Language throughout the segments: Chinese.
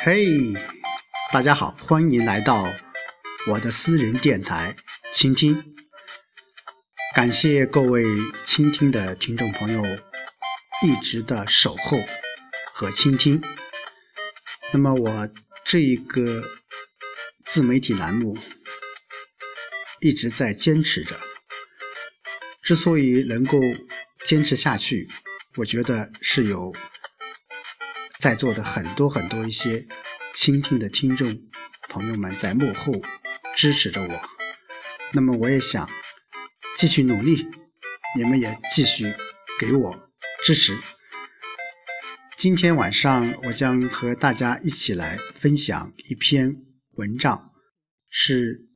嘿，大家好，欢迎来到我的私人电台倾听。感谢各位倾听的听众朋友一直的守候和倾听。那么我这一个自媒体栏目一直在坚持着。之所以能够坚持下去，我觉得是有在座的很多很多一些倾听的听众朋友们在幕后支持着我。那么我也想继续努力，你们也继续给我支持。今天晚上我将和大家一起来分享一篇文章，是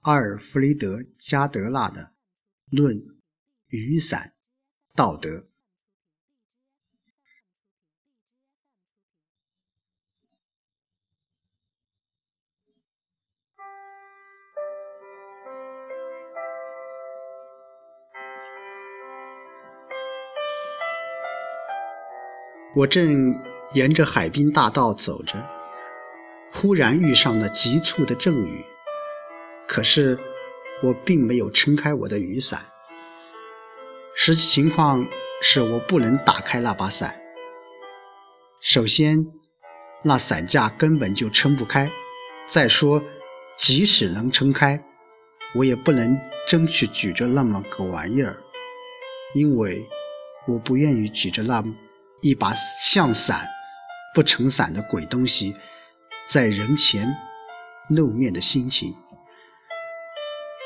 阿尔弗雷德·加德纳的《论》。雨伞道德。我正沿着海滨大道走着，忽然遇上了急促的阵雨，可是我并没有撑开我的雨伞。实际情况是我不能打开那把伞。首先，那伞架根本就撑不开；再说，即使能撑开，我也不能争取举着那么个玩意儿，因为我不愿意举着那一把像伞不成伞的鬼东西在人前露面的心情。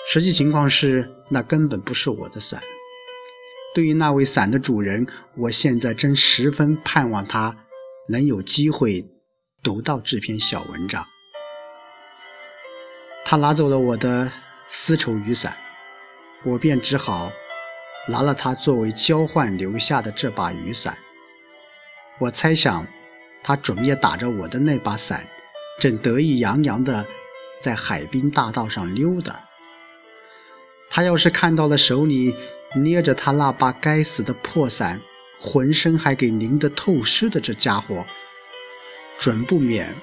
实际情况是，那根本不是我的伞。对于那位伞的主人，我现在真十分盼望他能有机会读到这篇小文章。他拿走了我的丝绸雨伞，我便只好拿了它作为交换留下的这把雨伞。我猜想，他准也打着我的那把伞，正得意洋洋地在海滨大道上溜达。他要是看到了手里……捏着他那把该死的破伞，浑身还给淋得透湿的这家伙，准不免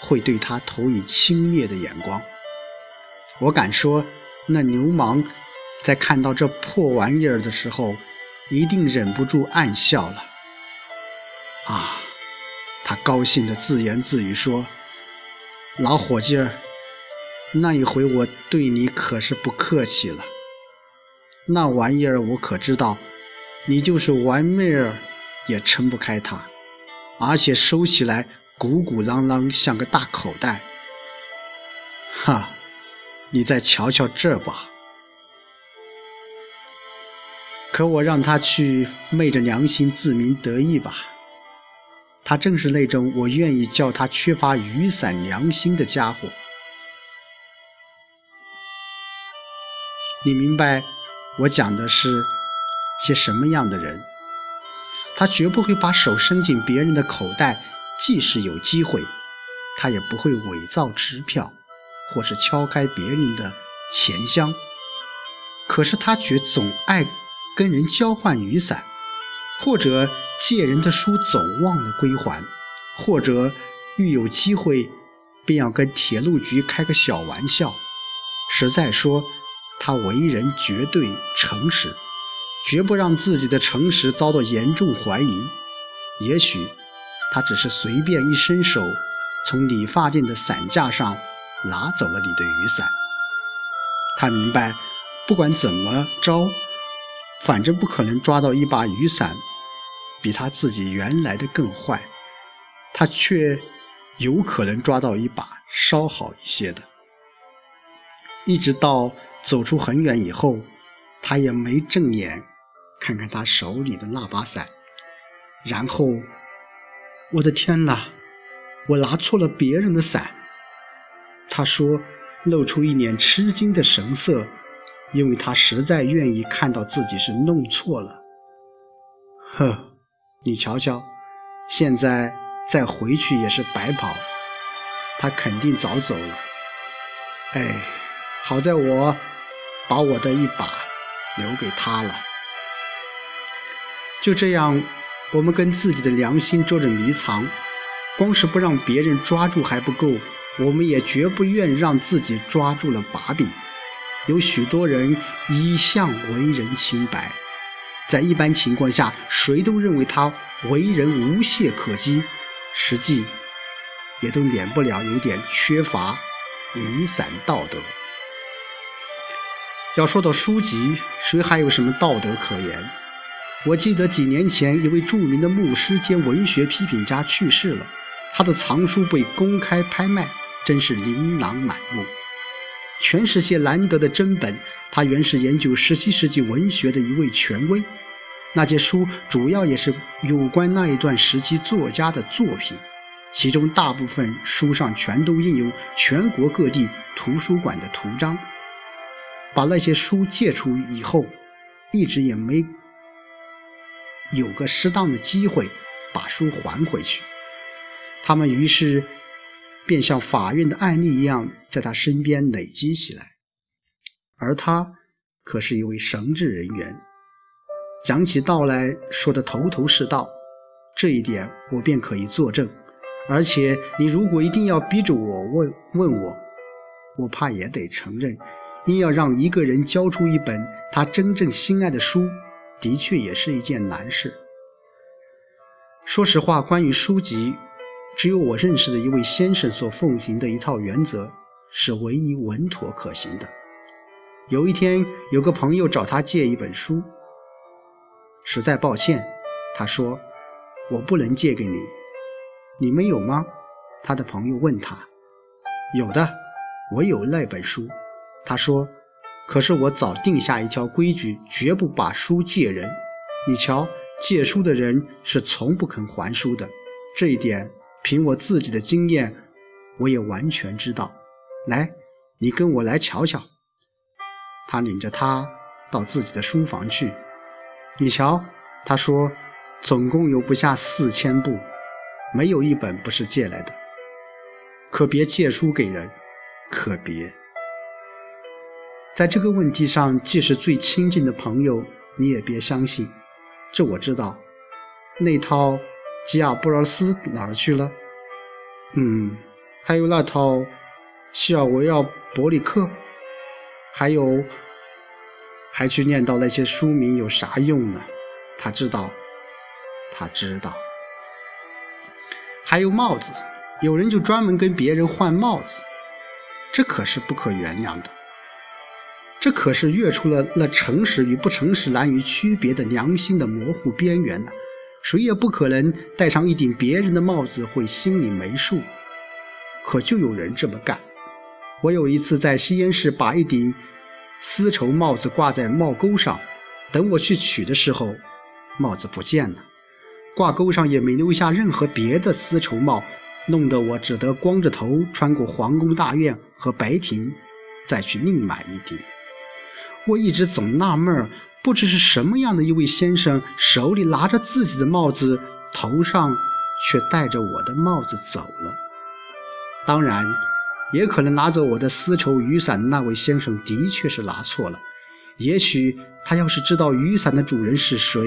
会对他投以轻蔑的眼光。我敢说，那流氓在看到这破玩意儿的时候，一定忍不住暗笑了。啊，他高兴地自言自语说：“老伙计儿，那一回我对你可是不客气了。”那玩意儿我可知道，你就是玩命儿也撑不开它，而且收起来鼓鼓囊囊，像个大口袋。哈，你再瞧瞧这吧。可我让他去昧着良心自鸣得意吧，他正是那种我愿意叫他缺乏雨伞良心的家伙。你明白？我讲的是些什么样的人？他绝不会把手伸进别人的口袋，即使有机会，他也不会伪造支票，或是敲开别人的钱箱。可是他却总爱跟人交换雨伞，或者借人的书总忘了归还，或者遇有机会便要跟铁路局开个小玩笑。实在说。他为人绝对诚实，绝不让自己的诚实遭到严重怀疑。也许他只是随便一伸手，从理发店的伞架上拿走了你的雨伞。他明白，不管怎么着，反正不可能抓到一把雨伞比他自己原来的更坏。他却有可能抓到一把稍好一些的，一直到。走出很远以后，他也没正眼看看他手里的那把伞。然后，我的天哪，我拿错了别人的伞。他说，露出一脸吃惊的神色，因为他实在愿意看到自己是弄错了。呵，你瞧瞧，现在再回去也是白跑，他肯定早走了。哎。好在我把我的一把留给他了。就这样，我们跟自己的良心捉着迷藏，光是不让别人抓住还不够，我们也绝不愿让自己抓住了把柄。有许多人一向为人清白，在一般情况下，谁都认为他为人无懈可击，实际也都免不了有点缺乏雨伞道德。要说到书籍，谁还有什么道德可言？我记得几年前，一位著名的牧师兼文学批评家去世了，他的藏书被公开拍卖，真是琳琅满目，全是些难得的珍本。他原是研究十七世纪文学的一位权威，那些书主要也是有关那一段时期作家的作品，其中大部分书上全都印有全国各地图书馆的图章。把那些书借出以后，一直也没有个适当的机会把书还回去。他们于是便像法院的案例一样，在他身边累积起来。而他可是一位神职人员，讲起道来说的头头是道，这一点我便可以作证。而且你如果一定要逼着我问问我，我怕也得承认。硬要让一个人交出一本他真正心爱的书，的确也是一件难事。说实话，关于书籍，只有我认识的一位先生所奉行的一套原则是唯一稳妥可行的。有一天，有个朋友找他借一本书，实在抱歉，他说：“我不能借给你。”你们有吗？他的朋友问他：“有的，我有那本书。”他说：“可是我早定下一条规矩，绝不把书借人。你瞧，借书的人是从不肯还书的。这一点，凭我自己的经验，我也完全知道。来，你跟我来瞧瞧。”他领着他到自己的书房去。你瞧，他说，总共有不下四千部，没有一本不是借来的。可别借书给人，可别。在这个问题上，即使最亲近的朋友，你也别相信。这我知道。那套吉尔布劳斯哪儿去了？嗯，还有那套西尔维奥伯里克，还有，还去念叨那些书名有啥用呢？他知道，他知道。还有帽子，有人就专门跟别人换帽子，这可是不可原谅的。这可是越出了那诚实与不诚实难以区别的良心的模糊边缘呢。谁也不可能戴上一顶别人的帽子会心里没数，可就有人这么干。我有一次在吸烟室把一顶丝绸帽子挂在帽钩上，等我去取的时候，帽子不见了，挂钩上也没留下任何别的丝绸帽，弄得我只得光着头穿过皇宫大院和白亭，再去另买一顶。我一直总纳闷儿，不知是什么样的一位先生，手里拿着自己的帽子，头上却戴着我的帽子走了。当然，也可能拿走我的丝绸雨伞的那位先生的确是拿错了。也许他要是知道雨伞的主人是谁，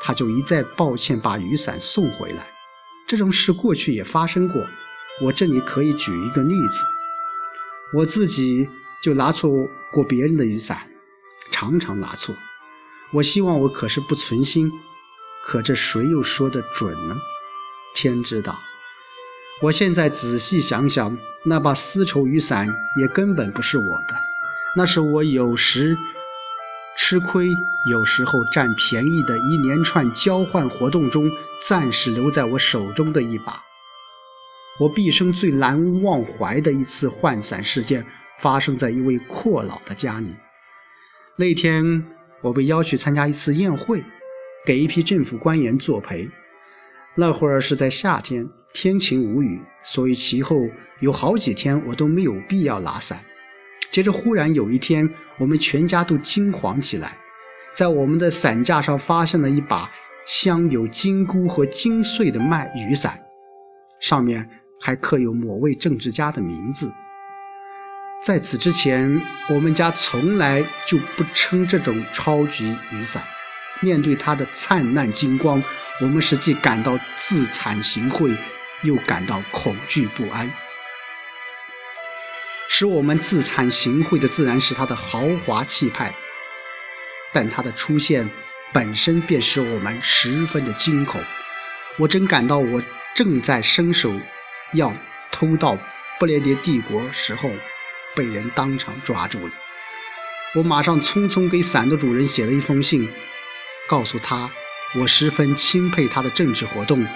他就一再抱歉把雨伞送回来。这种事过去也发生过。我这里可以举一个例子，我自己就拿错过别人的雨伞。常常拿错，我希望我可是不存心，可这谁又说得准呢？天知道。我现在仔细想想，那把丝绸雨伞也根本不是我的，那是我有时吃亏，有时候占便宜的一连串交换活动中暂时留在我手中的一把。我毕生最难忘怀的一次换伞事件，发生在一位阔老的家里。那天我被邀去参加一次宴会，给一批政府官员作陪。那会儿是在夏天，天晴无雨，所以其后有好几天我都没有必要拿伞。接着忽然有一天，我们全家都惊慌起来，在我们的伞架上发现了一把镶有金箍和金穗的麦雨伞，上面还刻有某位政治家的名字。在此之前，我们家从来就不撑这种超级雨伞。面对它的灿烂金光，我们是既感到自惭形秽，又感到恐惧不安。使我们自惭形秽的自然是他的豪华气派，但他的出现本身便使我们十分的惊恐。我真感到我正在伸手要偷盗不列颠帝国时候，被人当场抓住了。我马上匆匆给伞的主人写了一封信，告诉他我十分钦佩他的政治活动，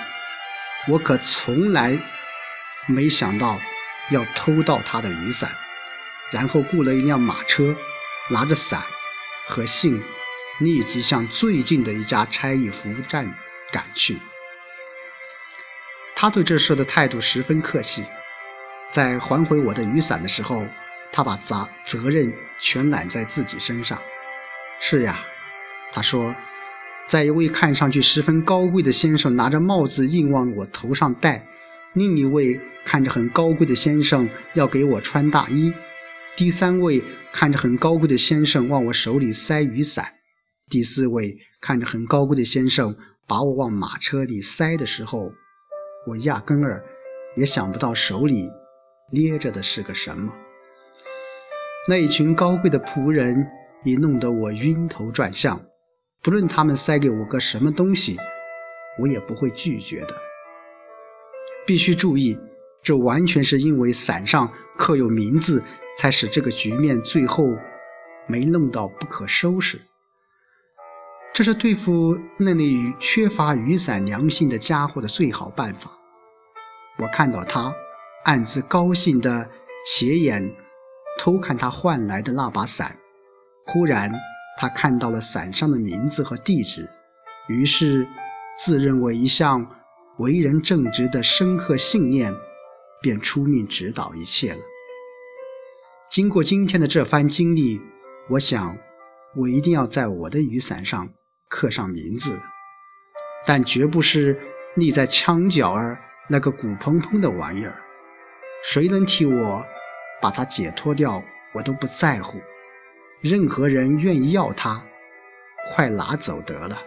我可从来没想到要偷盗他的雨伞。然后雇了一辆马车，拿着伞和信，立即向最近的一家差役服务站赶去。他对这事的态度十分客气，在还回我的雨伞的时候，他把责责任全揽在自己身上。是呀，他说，在一位看上去十分高贵的先生拿着帽子硬往我头上戴，另一位看着很高贵的先生要给我穿大衣，第三位看着很高贵的先生往我手里塞雨伞，第四位看着很高贵的先生把我往马车里塞的时候。我压根儿也想不到手里捏着的是个什么。那一群高贵的仆人已弄得我晕头转向，不论他们塞给我个什么东西，我也不会拒绝的。必须注意，这完全是因为伞上刻有名字，才使这个局面最后没弄到不可收拾。这是对付那类缺乏雨伞良心的家伙的最好办法。我看到他暗自高兴地斜眼偷看他换来的那把伞。忽然，他看到了伞上的名字和地址，于是自认为一向为人正直的深刻信念，便出面指导一切了。经过今天的这番经历，我想，我一定要在我的雨伞上。刻上名字，但绝不是立在墙角儿那个鼓蓬蓬的玩意儿。谁能替我把它解脱掉，我都不在乎。任何人愿意要它，快拿走得了。